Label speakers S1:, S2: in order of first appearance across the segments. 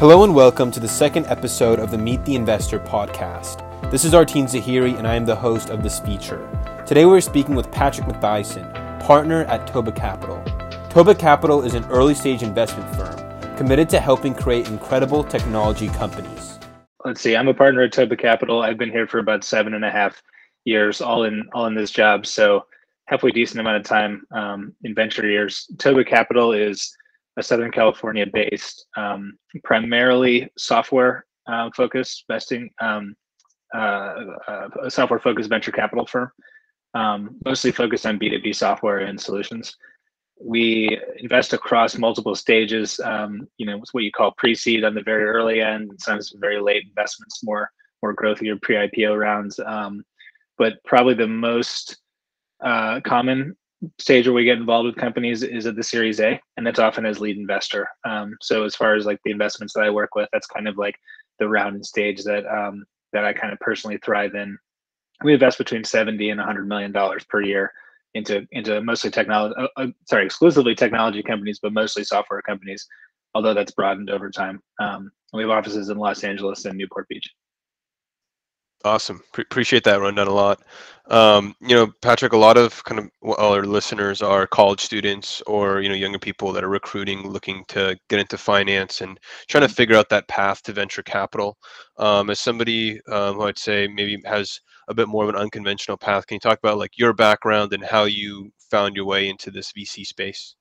S1: Hello and welcome to the second episode of the Meet the Investor podcast. This is Artin Zahiri and I am the host of this feature. Today we're speaking with Patrick Matthiessen, partner at Toba Capital. Toba Capital is an early stage investment firm committed to helping create incredible technology companies.
S2: Let's see, I'm a partner at Toba Capital. I've been here for about seven and a half years, all in all in this job. So halfway decent amount of time um, in venture years. Toba Capital is a Southern California based, um, primarily software uh, focused investing, um, uh, software focused venture capital firm, um, mostly focused on B2B software and solutions. We invest across multiple stages. Um, you know, what you call pre-seed on the very early end, sometimes very late investments, more more growthier pre-IPO rounds. Um, but probably the most uh, common stage where we get involved with companies is at the Series A, and that's often as lead investor. Um, so as far as like the investments that I work with, that's kind of like the round and stage that um, that I kind of personally thrive in. We invest between seventy and hundred million dollars per year into into mostly technology. Uh, uh, sorry, exclusively technology companies, but mostly software companies. Although that's broadened over time. Um, we have offices in Los Angeles and Newport Beach.
S1: Awesome. Pre- appreciate that rundown a lot. Um, you know, Patrick, a lot of kind of our listeners are college students or, you know, younger people that are recruiting, looking to get into finance and trying to figure out that path to venture capital. Um, as somebody um, who I'd say maybe has a bit more of an unconventional path, can you talk about like your background and how you found your way into this VC space?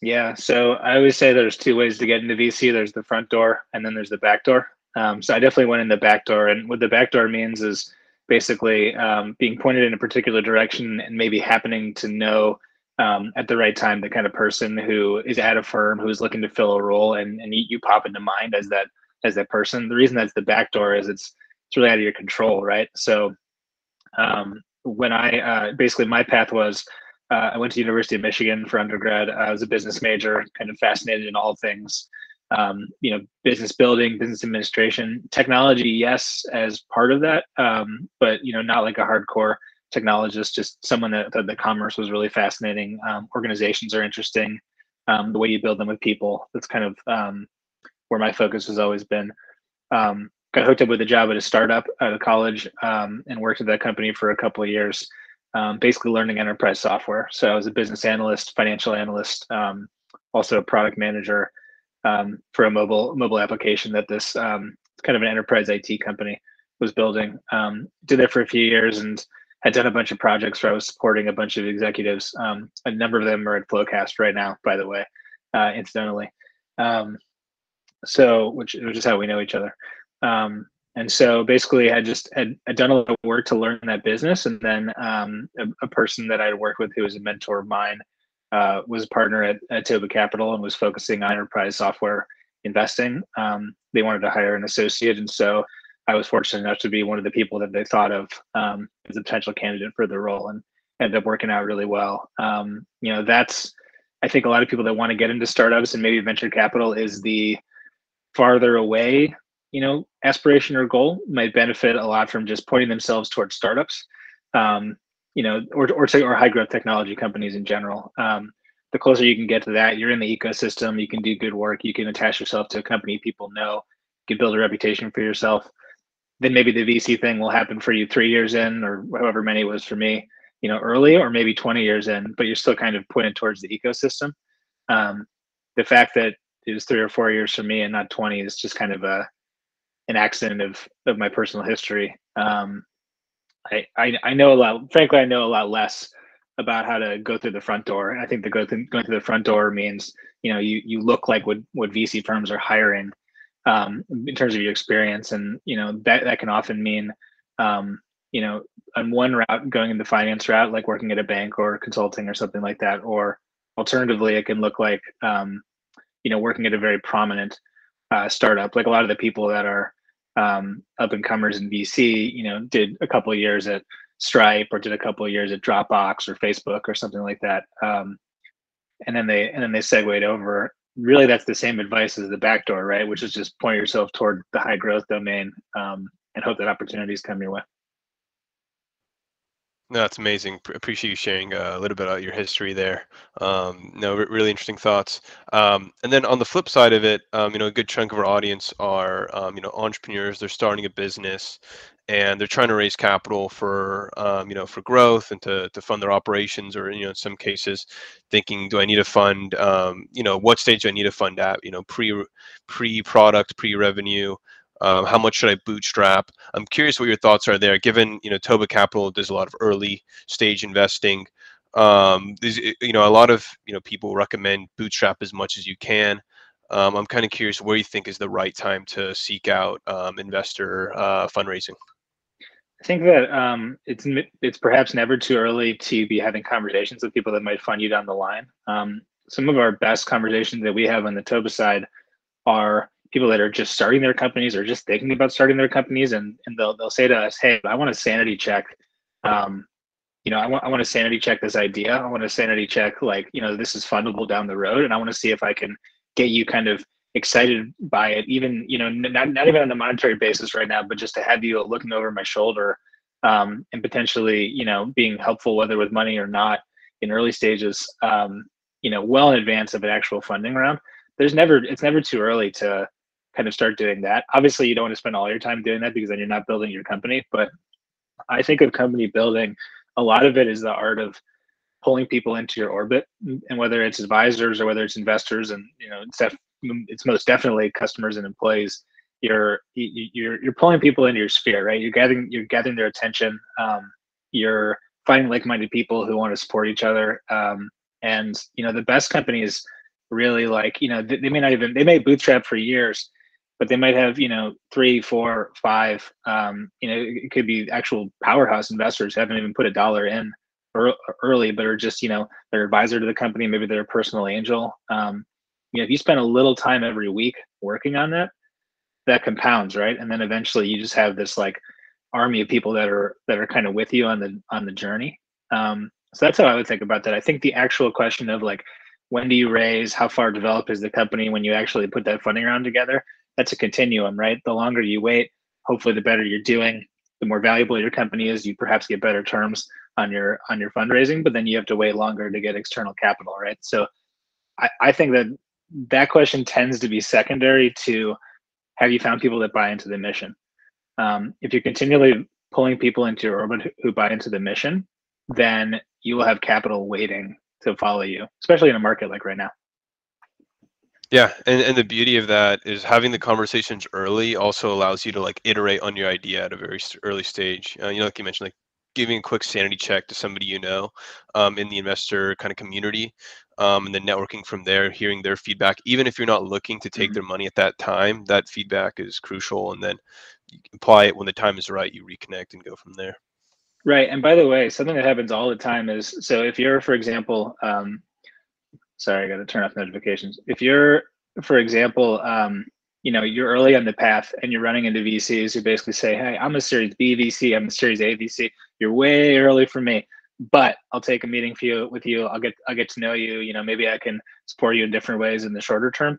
S2: Yeah. So I always say there's two ways to get into VC. There's the front door and then there's the back door. Um, so I definitely went in the back door, and what the back door means is basically um, being pointed in a particular direction and maybe happening to know um, at the right time the kind of person who is at a firm who is looking to fill a role, and and you pop into mind as that as that person. The reason that's the back door is it's it's really out of your control, right? So um, when I uh, basically my path was. Uh, I went to the University of Michigan for undergrad. I was a business major, kind of fascinated in all things um, you know, business building, business administration, technology, yes, as part of that, um, but you know, not like a hardcore technologist. Just someone that thought the commerce was really fascinating. Um, organizations are interesting. Um, the way you build them with people. That's kind of um, where my focus has always been. Um, got hooked up with a job at a startup out of college and worked at that company for a couple of years. basically learning enterprise software. So I was a business analyst, financial analyst, also a product manager um, for a mobile mobile application that this um, kind of an enterprise IT company was building. Um, did that for a few years and had done a bunch of projects where I was supporting a bunch of executives. Um, a number of them are at FloQast right now, by the way, uh, incidentally. Um, so, which which is how we know each other. Um, and so basically, I just had, had done a lot of work to learn that business, and then um, a, a, person that I'd worked with who was a mentor of mine uh, was a partner at, at Toba Capital and was focusing on enterprise software investing. Um, they wanted to hire an associate, and so I was fortunate enough to be one of the people that they thought of um, as a potential candidate for the role, and ended up working out really well. Um, you know, that's I think a lot of people that want to get into startups and maybe venture capital is the farther away, you know, aspiration or goal might benefit a lot from just pointing themselves towards startups. Um, you know, or or or high growth technology companies in general. Um, the closer you can get to that, you're in the ecosystem. You can do good work. You can attach yourself to a company people know. You can build a reputation for yourself. Then maybe the VC thing will happen for you three years in, or however many it was for me, you know, early, or maybe 20 years in. But you're still kind of pointed towards the ecosystem. Um, the fact that it was three or four years for me and not 20 is just kind of a an accident of of my personal history. Um, I, I, I know a lot. Frankly, I know a lot less about how to go through the front door. And I think the go through, going through the front door means you know you you look like what what VC firms are hiring um, in terms of your experience, and you know that that can often mean um, you know on one route going in the finance route, like working at a bank or consulting or something like that, or alternatively, it can look like um, you know working at a very prominent uh, startup, like a lot of the people that are um, up and comers in VC, you know, did a couple years at Stripe or did a couple years at Dropbox or Facebook or something like that. Um, and then they and then they segued over. Really, that's the same advice as the backdoor, right? Which is just point yourself toward the high growth domain um, and hope that opportunities come your way.
S1: No, that's amazing. Appreciate you sharing uh, a little bit about your history there. Um, no, re- really interesting thoughts. Um, and then on the flip side of it, um, you know, a good chunk of our audience are, um, you know, entrepreneurs. They're starting a business, and they're trying to raise capital for, um, you know, for growth and to to fund their operations, or you know, in some cases, thinking, do I need to fund, um, you know, what stage do I need to fund at? You know, pre pre product, pre revenue. Um, how much should I bootstrap? I'm curious what your thoughts are there. Given you know Toba Capital does a lot of early stage investing. Um, you know a lot of you know people recommend bootstrap as much as you can. Um, I'm kind of curious where you think is the right time to seek out um, investor uh, fundraising.
S2: I think that um, it's it's perhaps never too early to be having conversations with people that might fund you down the line. Um, some of our best conversations that we have on the Toba side are people that are just starting their companies or just thinking about starting their companies and, and they'll, they'll say to us hey i want to sanity check. Um, you know I want, I want to sanity check this idea. I want to sanity check like you know this is fundable down the road and i want to see if i can get you kind of excited by it even you know not, not even on a monetary basis right now but just to have you looking over my shoulder um, and potentially you know being helpful whether with money or not in early stages um, you know well in advance of an actual funding round. There's never it's never too early to kind of start doing that. Obviously, you don't want to spend all your time doing that because then you're not building your company. But I think of company building, a lot of it is the art of pulling people into your orbit, and whether it's advisors or whether it's investors, and you know, it's, def- it's most definitely customers and employees. You're you're you're pulling people into your sphere, right? You're gathering you're gathering their attention. Um, you're finding like-minded people who want to support each other. Um, and you know, the best companies really like you know they, they may not even they may bootstrap for years but they might have you know three four five um, you know it could be actual powerhouse investors who haven't even put a dollar in early but are just you know their advisor to the company maybe they're a personal angel. Um, you know if you spend a little time every week working on that that compounds right? And then eventually you just have this like army of people that are that are kind of with you on the on the journey. Um, so that's how i would think about that. I think the actual question of like when do you raise? How far developed is the company when you actually put that funding round together that's a continuum, right? The longer you wait, hopefully the better you're doing, the more valuable your company is, you perhaps get better terms on your on your fundraising, but then you have to wait longer to get external capital, right? So I, I think that that question tends to be secondary to have you found people that buy into the mission? Um, if you're continually pulling people into your orbit who buy into the mission, then you will have capital waiting to follow you, especially in a market like right now.
S1: Yeah, and, and the beauty of that is having the conversations early also allows you to like iterate on your idea at a very early stage. Uh, you know, like you mentioned, like giving a quick sanity check to somebody you know um, in the investor kind of community, um, and then networking from there, hearing their feedback. Even if you're not looking to take mm-hmm. their money at that time, that feedback is crucial, and then you apply it when the time is right. You reconnect and go from there.
S2: Right, and by the way, something that happens all the time is so if you're, for example, um, sorry, I got to turn off notifications. If you're, for example, um, you know, you're early on the path and you're running into VCs who basically say, Hey, I'm a series B VC, I'm a series A VC. You're way early for me, but I'll take a meeting for you with you. I'll get, I'll get to know you. You know, maybe I can support you in different ways in the shorter term.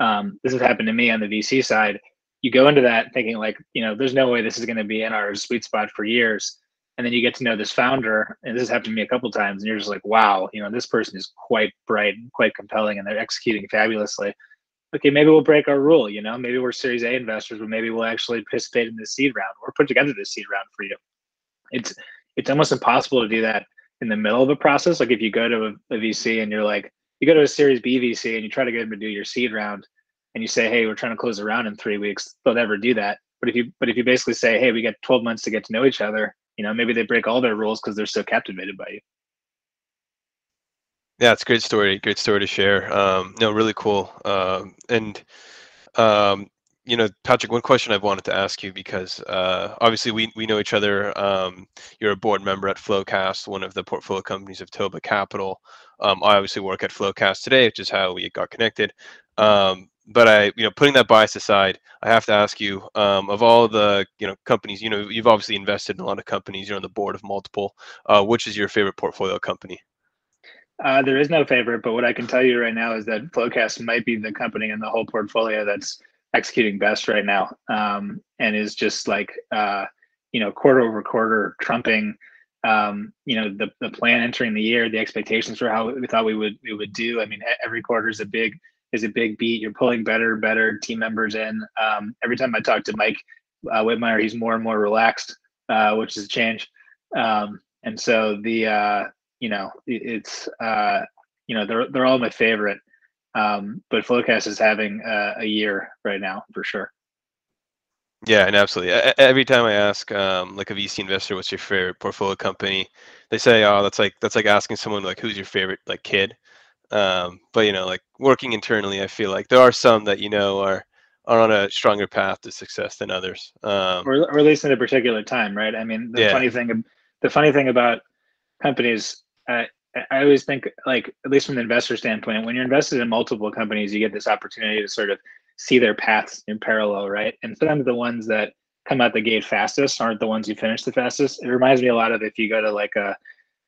S2: Um, this has happened to me on the VC side. You go into that thinking like, you know, there's no way this is going to be in our sweet spot for years and then you get to know this founder and this has happened to me a couple times and you're just like wow you know this person is quite bright and quite compelling and they're executing fabulously. Okay maybe we'll break our rule you know maybe we're series a investors but maybe we'll actually participate in the seed round or put together the seed round for you. It's it's almost impossible to do that in the middle of a process. Like if you go to a, a vc and you're like you go to a series b vc and you try to get them to do your seed round and you say hey we're trying to close a round in three weeks they'll never do that. But if you but if you basically say hey we got 12 months to get to know each other you know maybe they break all their rules because they're so captivated by you.
S1: Yeah it's a great story great story to share. Um, no really cool. Um, and um, you know patrick one question i've wanted to ask you because uh, obviously we, we know each other um, you're a board member at FloQast one of the portfolio companies of toba capital. Um, i obviously work at FloQast today which is how we got connected. Um, but I, you know, putting that bias aside, I have to ask you, um, of all the, you know, companies, you know, you've obviously invested in a lot of companies. You're on the board of multiple. Uh, which is your favorite portfolio company?
S2: Uh, there is no favorite, but what I can tell you right now is that FloQast might be the company in the whole portfolio that's executing best right now, um, and is just like, uh, you know, quarter over quarter trumping um, you know the the plan entering the year, the expectations for how we thought we would we would do. I mean, every quarter is a big is a big beat. You're pulling better, better team members in. Um, every time I talk to Mike uh, Whitmire, he's more and more relaxed, uh, which is a change. Um, and so the uh, you know it, it's uh, you know they're they're all my favorite. Um, but FloQast is having a, a year right now for sure.
S1: Yeah, and absolutely. Every time I ask um, like a VC investor, "What's your favorite portfolio company?" they say, "Oh, that's like that's like asking someone like who's your favorite like kid." Um, but you know, like working internally, I feel like there are some that you know are are on a stronger path to success than others. Um,
S2: or, or at least in a particular time, right? I mean, the yeah. funny thing, the funny thing about companies, uh, I always think like at least from the investor standpoint, when you're invested in multiple companies, you get this opportunity to sort of see their paths in parallel, right? And sometimes the ones that come out the gate fastest aren't the ones you finish the fastest. It reminds me a lot of if you go to like a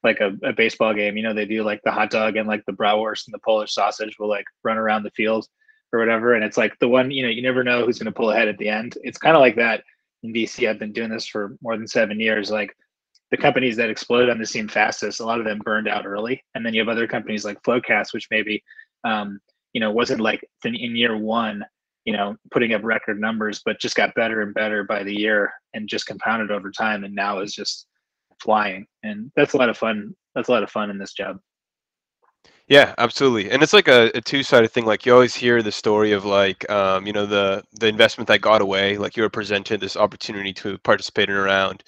S2: like a, a baseball game, you know, they do like the hot dog and like the bratwurst and the Polish sausage will like run around the field or whatever. And it's like the one, you know, you never know who's going to pull ahead at the end. It's kind of like that in VC. I've been doing this for more than seven years. Like the companies that exploded on the scene fastest, a lot of them burned out early. And then you have other companies like FloQast, which maybe, um, you know, wasn't like in, in year one, you know, putting up record numbers, but just got better and better by the year and just compounded over time. And now is just flying. And that's a lot of fun. That's a lot of fun in this job.
S1: Yeah, absolutely. And it's like a, a two-sided thing. Like you always hear the story of like, um, you know, the the investment that got away. Like you were presented this opportunity to participate in a round,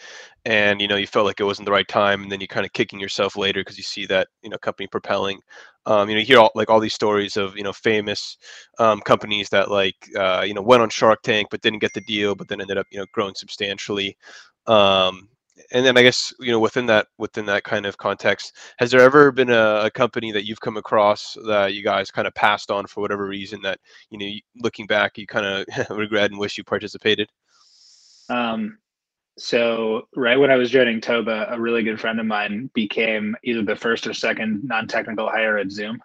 S1: and you know you felt like it wasn't the right time, and then you're kind of kicking yourself later because you see that you know company propelling. Um, you know, you hear all, like all these stories of you know famous um, companies that like uh, you know went on Shark Tank but didn't get the deal, but then ended up you know growing substantially. Um, and then I guess you know within that within that kind of context, has there ever been a, a, company that you've come across that you guys kind of passed on for whatever reason that you know looking back you kind of regret and wish you participated?
S2: Um, so right when I was joining Toba, a really good friend of mine became either the first or second non-technical hire at Zoom,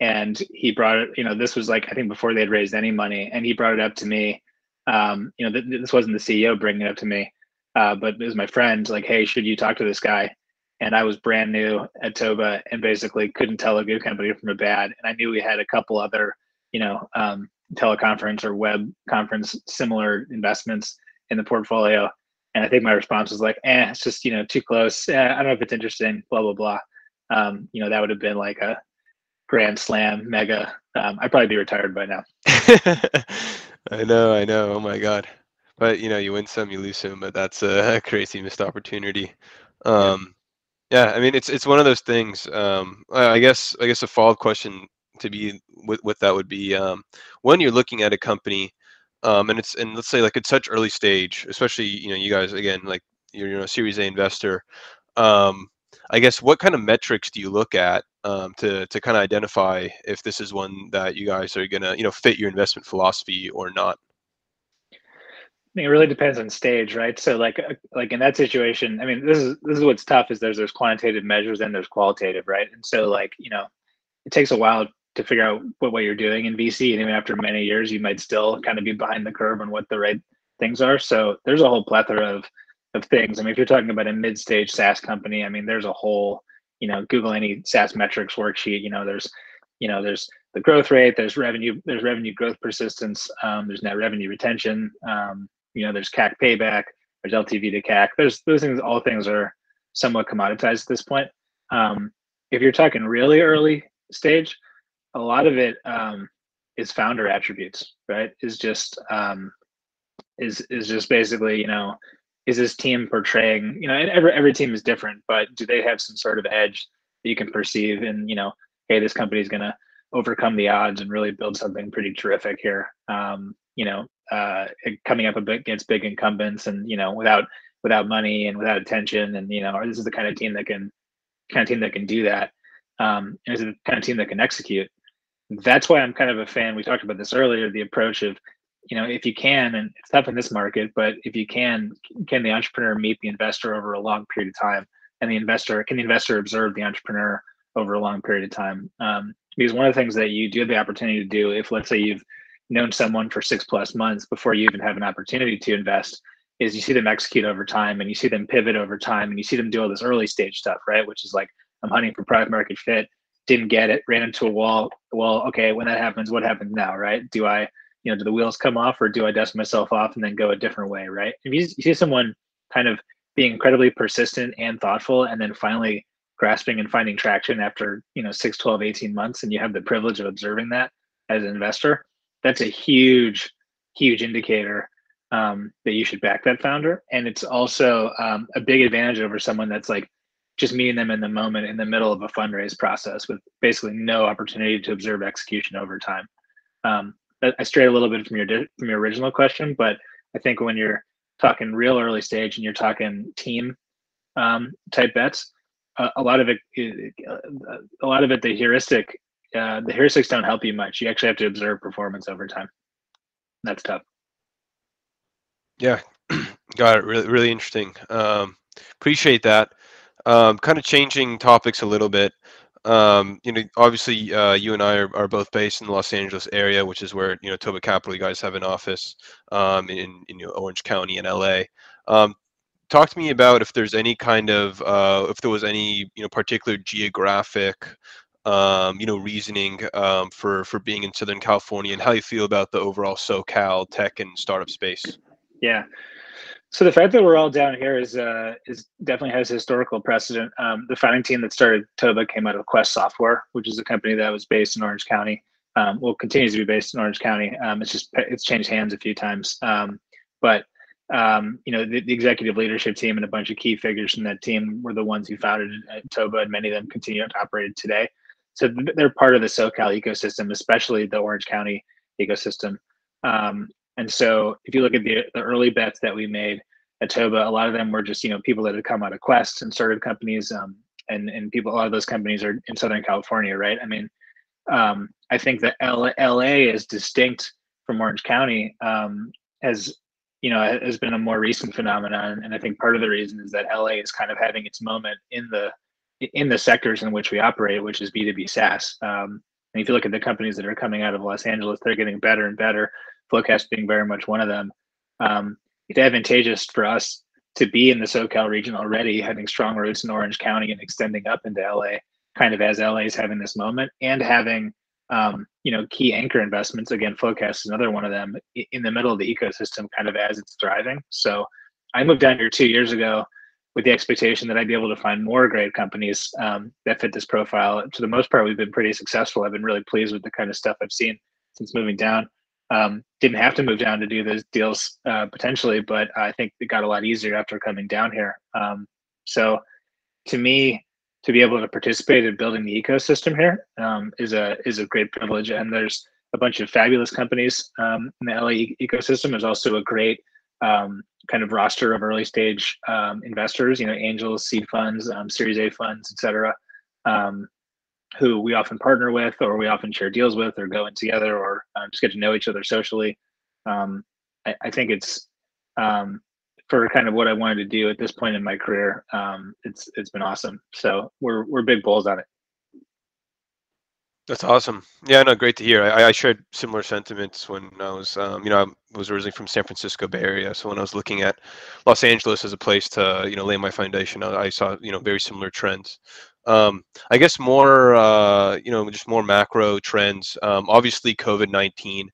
S2: and he brought it. You know, this was like I think before they had raised any money, and he brought it up to me. Um, you know, th- this wasn't the CEO bringing it up to me uh, but it was my friend like, hey, should you talk to this guy? And I was brand new at Toba and basically couldn't tell a good company from a bad. And I knew we had a couple other, you know, um, teleconference or web conference similar investments in the portfolio. And I think my response was like, eh, it's just, you know, too close. Eh, I don't know if it's interesting, blah, blah, blah. Um, you know, that would have been like a grand slam mega. Um, I'd probably be retired by now.
S1: I know, I know. Oh my God but you know, you win some, you lose some, but that's a crazy missed opportunity. Um, yeah. yeah, I mean, it's it's one of those things. Um, I guess I guess a follow up question to be with, with that would be um, when you're looking at a company, um, and it's and let's say like at such early stage, especially you know you guys again like you're you know a Series A investor. Um, I guess what kind of metrics do you look at um, to to kind of identify if this is one that you guys are gonna you know fit your investment philosophy or not?
S2: It really depends on stage, right? So like uh, like in that situation, I mean, this is this is what's tough is there's there's quantitative measures and there's qualitative, right? And so like you know, it takes a while to figure out what what you're doing in VC, and even after many years, you might still kind of be behind the curve on what the right things are. So there's a whole plethora of of things. I mean, if you're talking about a mid-stage SaaS company, I mean, there's a whole you know Google any SaaS metrics worksheet. You know, there's you know there's the growth rate, there's revenue, there's revenue growth persistence, um, there's net revenue retention. Um, you know, there's CAC payback, there's LTV to CAC. There's those things. All things are somewhat commoditized at this point. Um, if you're talking really early stage, a lot of it um, is founder attributes, right? Is just um, is is just basically you know is this team portraying you know and every every team is different, but do they have some sort of edge that you can perceive and you know hey this company is gonna overcome the odds and really build something pretty terrific here. Um, you know, uh, coming up against big incumbents and you know without without money and without attention and you know this is the kind of team that can kind of team that can do that um, and is the kind of team that can execute. That's why I'm kind of a fan. We talked about this earlier. The approach of you know if you can and it's tough in this market, but if you can, can the entrepreneur meet the investor over a long period of time, and the investor can the investor observe the entrepreneur over a long period of time? Um, because one of the things that you do have the opportunity to do if let's say you've known someone for six plus months before you even have an opportunity to invest is you see them execute over time and you see them pivot over time and you see them do all this early stage stuff, right? Which is like I'm hunting for product market fit, didn't get it, ran into a wall. Well, okay, when that happens, what happens now, right? Do I, you know, do the wheels come off or do I dust myself off and then go a different way, right? If you, you see someone kind of being incredibly persistent and thoughtful and then finally grasping and finding traction after, you know, 6, 12, 18 months and you have the privilege of observing that as an investor, that's a huge, huge indicator um, that you should back that founder. And it's also um, a big advantage over someone that's like just meeting them in the moment in the middle of a fundraise process with basically no opportunity to observe execution over time. Um, I strayed a little bit from your from your original question, but I think when you're talking real early stage and you're talking team um, type bets, uh, a lot of it, a lot of it, the heuristic, uh, the heuristics don't help you much. You actually have to observe performance over time. That's tough.
S1: Yeah, got it. Really, really interesting. Um, appreciate that. Um, kind of changing topics a little bit. Um, you know, obviously, uh, you and I are, are both based in the Los Angeles area, which is where you know Toba Capital. You guys have an office um, in in you know, Orange County and LA. Um, talk to me about if there's any kind of uh, if there was any you know particular geographic um, you know reasoning um, for for being in Southern California and how you feel about the overall SoCal tech and startup space.
S2: Yeah. So the fact that we're all down here is uh, is definitely has historical precedent. Um, the founding team that started Toba came out of Quest Software, which is a company that was based in Orange County. Um, well, continues to be based in Orange County. Um, it's just it's changed hands a few times, um, but um, you know the, the, executive leadership team and a bunch of key figures from that team were the ones who founded Toba, and many of them continue to operate today. So they're part of the SoCal ecosystem, especially the Orange County ecosystem. Um, and so if you look at the, the early bets that we made at Toba, a lot of them were just, you know, people that had come out of Quest and started companies. Um, and, and people, a lot of those companies are in Southern California, right? I mean, um, I think that LA, LA is distinct from Orange County um, you know, has been a more recent phenomenon. And I think part of the reason is that LA is kind of having its moment in the, in the sectors in which we operate, which is B2B SaaS. Um, and if you look at the companies that are coming out of Los Angeles, they're getting better and better. FloQast being very much one of them. Um, it's advantageous for us to be in the SoCal region already, having strong roots in Orange County and extending up into LA, kind of as LA is having this moment, and having um, you know key anchor investments. Again, FloQast is another one of them in the middle of the ecosystem, kind of as it's thriving. So I moved down here two years ago with the expectation that I'd be able to find more great companies um, that fit this profile. To the most part, we've been pretty successful. I've been really pleased with the kind of stuff I've seen since moving down. Um, didn't have to move down to do those deals uh, potentially, but I think it got a lot easier after coming down here. Um, so, to me, to be able to participate in building the ecosystem here um, is a is a great privilege. And there's a bunch of fabulous companies um, in the LA ecosystem. There's also a great um, kind of roster of early stage um, investors, you know, angels, seed funds, um, Series A funds, et cetera. Um, who we often partner with or we often share deals with or go in together or um, just get to know each other socially um, I, I, think it's um, for kind of what i wanted to do at this point in my career um, it's it's been awesome so we're we're big bulls on it
S1: that's awesome. Yeah, no, great to hear. I, I shared similar sentiments when I was, um, you know, I was originally from San Francisco Bay Area. So when I was looking at Los Angeles as a place to, you know, lay my foundation, I, I saw, you know, very similar trends. Um, I guess more, uh, you know, just more macro trends. Um, obviously, COVID nineteen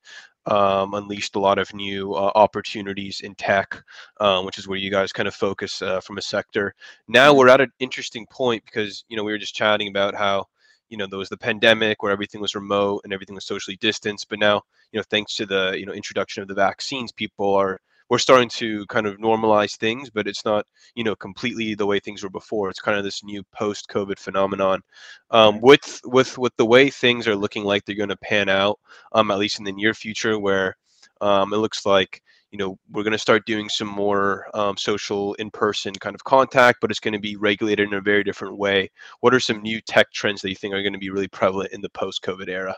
S1: um, unleashed a lot of new uh, opportunities in tech, uh, which is where you guys kind of focus uh, from a sector. Now mm-hmm. we're at an interesting point because you know we were just chatting about how you know there was the pandemic where everything was remote and everything was socially distanced, but now you know thanks to the you know introduction of the vaccines, people are we're starting to kind of normalize things, but it's not, you know, completely the way things were before. It's kind of this new post-COVID phenomenon. Um, with with with the way things are looking like they're going to pan out, um, at least in the near future, where um, it looks like you know we're going to start doing some more um, social in-person kind of contact but it's going to be regulated in a very different way what are some new tech trends that you think are going to be really prevalent in the post-covid era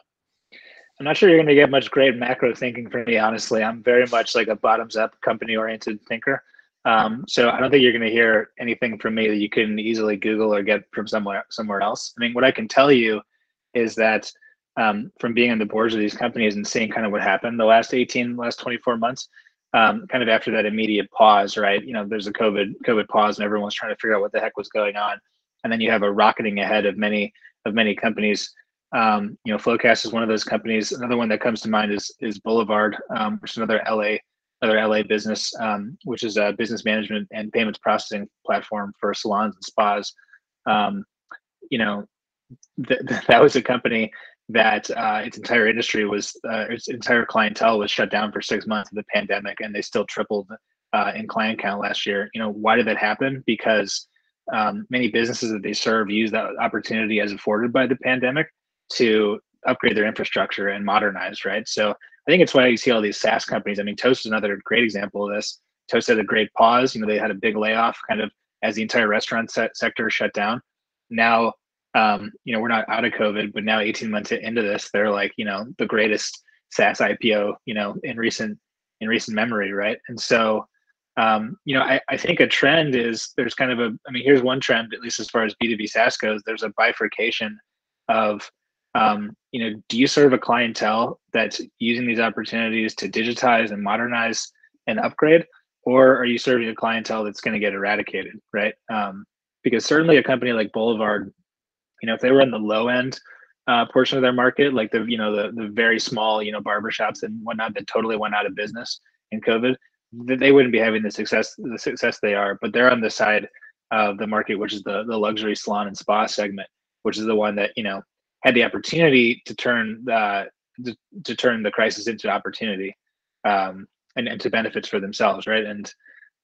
S2: I'm not sure you're going to get much great macro thinking from me, honestly. I'm very much like a bottoms up company oriented thinker. Um, so I don't think you're going to hear anything from me that you can easily Google or get from somewhere somewhere else. I mean, what I can tell you is that um, from being on the boards of these companies and seeing kind of what happened the last 18, last 24 months, um, kind of after that immediate pause, right? You know, there's a COVID COVID pause, and everyone's trying to figure out what the heck was going on, and then you have a rocketing ahead of many of many companies. Um, you know, FloQast is one of those companies. Another one that comes to mind is is Boulevard, um, which is another LA another LA business, um, which is a business management and payments processing platform for salons and spas. Um, you know, th- th- that was a company that uh, its entire industry was uh, its entire clientele was shut down for six months of the pandemic, and they still tripled uh, in client count last year. You know, why did that happen? Because um, many businesses that they serve use that opportunity as afforded by the pandemic to upgrade their infrastructure and modernize. Right. So I think it's why you see all these SaaS companies. I mean, Toast is another great example of this. Toast had a great pause. You know, they had a big layoff kind of as the entire restaurant sector shut down. Now um, you know, we're not out of COVID, but now 18 months into this, they're like, you know, the greatest SaaS IPO, you know, in recent in recent memory, right? And so, um, you know, I, I think a trend is there's kind of a, I mean, here's one trend, at least as far as B2B SaaS goes, there's a bifurcation of, um, you know, do you serve a clientele that's using these opportunities to digitize and modernize and upgrade, or are you serving a clientele that's going to get eradicated, right? Um, because certainly a company like Boulevard you know, if they were in the low end uh, portion of their market, like the you know the the very small you know barbershops and whatnot that totally went out of business in COVID, they wouldn't be having the success the success they are. But they're on the side of the market, which is the the luxury salon and spa segment, which is the one that you know had the opportunity to turn the to, to turn the crisis into opportunity um, and, and to benefits for themselves, right? And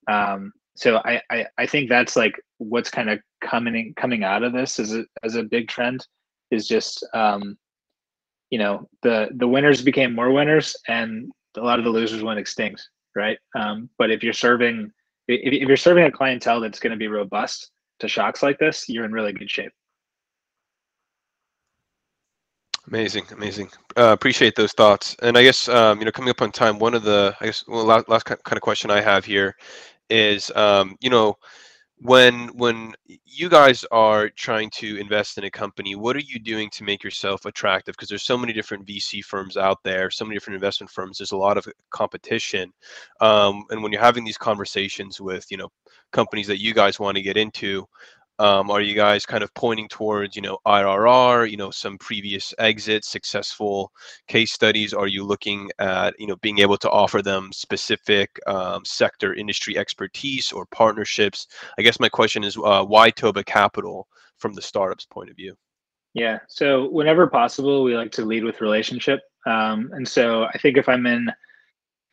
S2: um, so I, I, I think that's like what's kind of coming coming out of this as a as a big trend is just um, you know the the winners became more winners and a lot of the losers went extinct right um, but if you're serving if, if you're serving a clientele that's going to be robust to shocks like this you're in really good shape
S1: Amazing, amazing. Uh, appreciate those thoughts. And I guess um, you know, coming up on time, one of the I guess well, last, last kind of question I have here is um, you know when when you guys are trying to invest in a company what are you doing to make yourself attractive? Because there's so many different vc firms out there so many different investment firms there's a lot of competition um, and when you're having these conversations with you know companies that you guys want to get into um, are you guys kind of pointing towards, you know, IRR, you know, some previous exits, successful case studies? Are you looking at, you know, being able to offer them specific um, sector industry expertise or partnerships? I guess my question is, uh, why Toba Capital from the startup's point of view?
S2: Yeah. So whenever possible, we like to lead with relationship. Um, and so I think if I'm in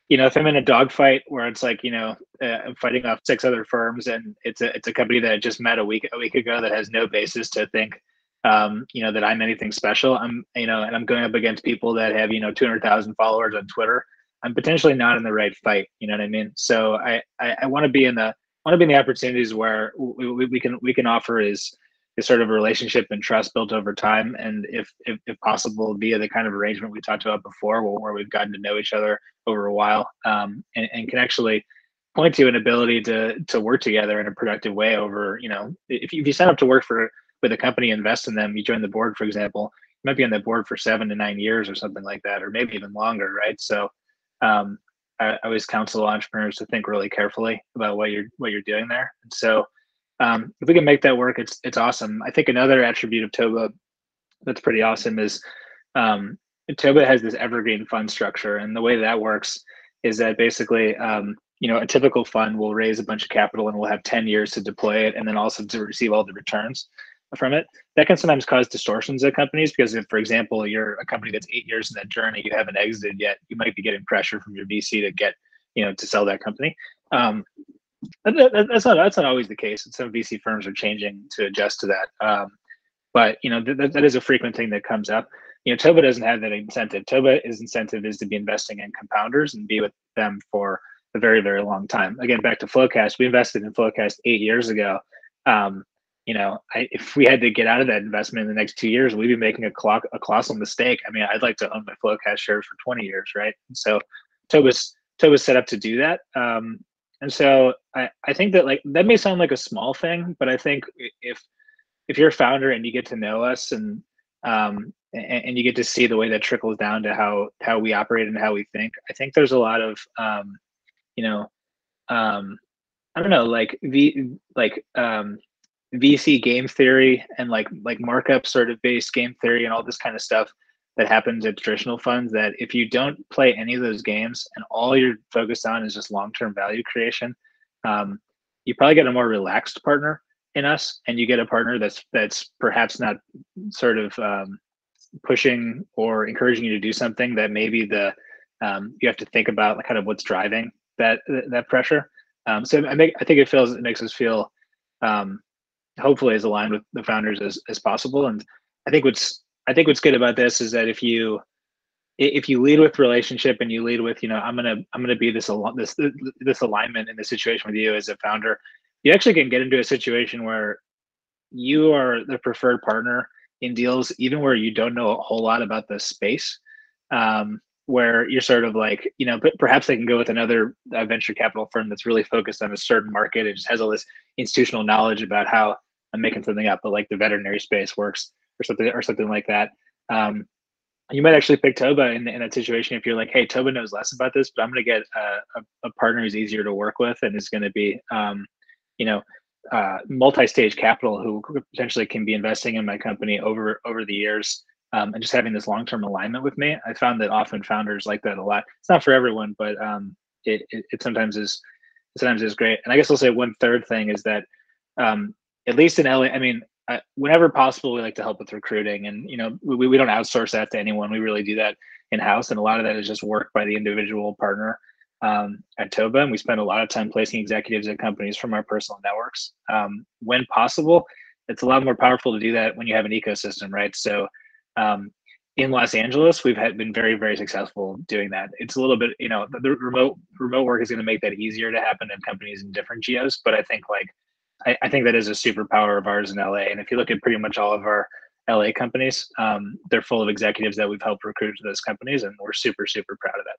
S2: you know, if I'm in a dogfight where it's like, you know, uh, I'm fighting off six other firms, and it's a it's a company that I just met a week a week ago that has no basis to think, um, you know, that I'm anything special. I'm, you know, and I'm going up against people that have, you know, 200,000 followers on Twitter. I'm potentially not in the right fight. You know what I mean? So I I, I want to be in the want to be in the opportunities where we, we, we can we can offer is is sort of a relationship and trust built over time. And if, if, if possible via the kind of arrangement we talked about before where we've gotten to know each other over a while um, and, and can actually point to an ability to to work together in a productive way over you know if you, if you sign up to work for with a company invest in them you join the board for example you might be on the board for seven to nine years or something like that or maybe even longer right? So um, I, I always counsel entrepreneurs to think really carefully about what you're what you're doing there. And so um, if we can make that work, it's it's awesome. I think another attribute of Toba that's pretty awesome is um, Toba has this evergreen fund structure, and the way that works is that basically, um, you know, a typical fund will raise a bunch of capital and will have 10 years to deploy it, and then also to receive all the returns from it. That can sometimes cause distortions at companies because if, for example, you're a company that's eight years in that journey, you haven't exited yet, you might be getting pressure from your VC to get, you know, to sell that company. Um, that's not that's not always the case. And some VC firms are changing to adjust to that. Um, but you know th- that is a frequent thing that comes up. You know, Toba doesn't have that incentive. Toba's incentive is to be investing in compounders and be with them for a very very long time. Again, back to FloQast, we invested in FloQast eight years ago. Um, you know, I, if we had to get out of that investment in the next two years, we'd be making a, clock, a colossal mistake. I mean, I'd like to own my FloQast shares for 20 years, right? So Toba's Toba's set up to do that. Um, and so I, I think that like that may sound like a small thing, but I think if if you're a founder and you get to know us and um and, and you get to see the way that trickles down to how how we operate and how we think, I think there's a lot of um you know, um, I don't know, like V like um, VC game theory and like like markup sort of based game theory and all this kind of stuff that happens at traditional funds that if you don't play any of those games and all you're focused on is just long-term value creation um, you probably get a more relaxed partner in us and you get a partner that's that's perhaps not sort of um, pushing or encouraging you to do something that maybe the um, you have to think about kind of what's driving that that pressure um, so I, make, I think it feels it makes us feel um, hopefully as aligned with the founders as, as possible. And I think what's I think what's good about this is that if you if you lead with relationship and you lead with you know I'm gonna I'm gonna be this al- this this alignment in the situation with you as a founder, you actually can get into a situation where you are the preferred partner in deals even where you don't know a whole lot about the space. Um, where you're sort of like, you know, but perhaps they can go with another uh, venture capital firm that's really focused on a certain market. and just has all this institutional knowledge about how I'm making something up, but like the veterinary space works or something or something like that. Um, you might actually pick Toba in, in that situation if you're like, hey, Toba knows less about this, but I'm going to get a, a, a, partner who's easier to work with and is going to be, um, you know, uh, multi-stage capital who potentially can be investing in my company over over the years um, and just having this long-term alignment with me. I found that often founders like that a lot. It's not for everyone, but um, it, it, it sometimes is sometimes is great. And I guess I'll say one third thing is that um, at least in LA, I mean, uh, whenever possible, we like to help with recruiting, and you know, we, we don't outsource that to anyone. We really do that in house, and a lot of that is just work by the individual partner um, at Toba. And we spend a lot of time placing executives at companies from our personal networks. Um, when possible, it's a lot more powerful to do that when you have an ecosystem, right? So um, in Los Angeles, we've had been very, very successful doing that. It's a little bit, you know, the, the remote remote work is going to make that easier to happen in companies in different geos. But I think like I, I, think that is a superpower of ours in LA. And if you look at pretty much all of our LA companies, um, they're full of executives that we've helped recruit to those companies, and we're super, super proud of that.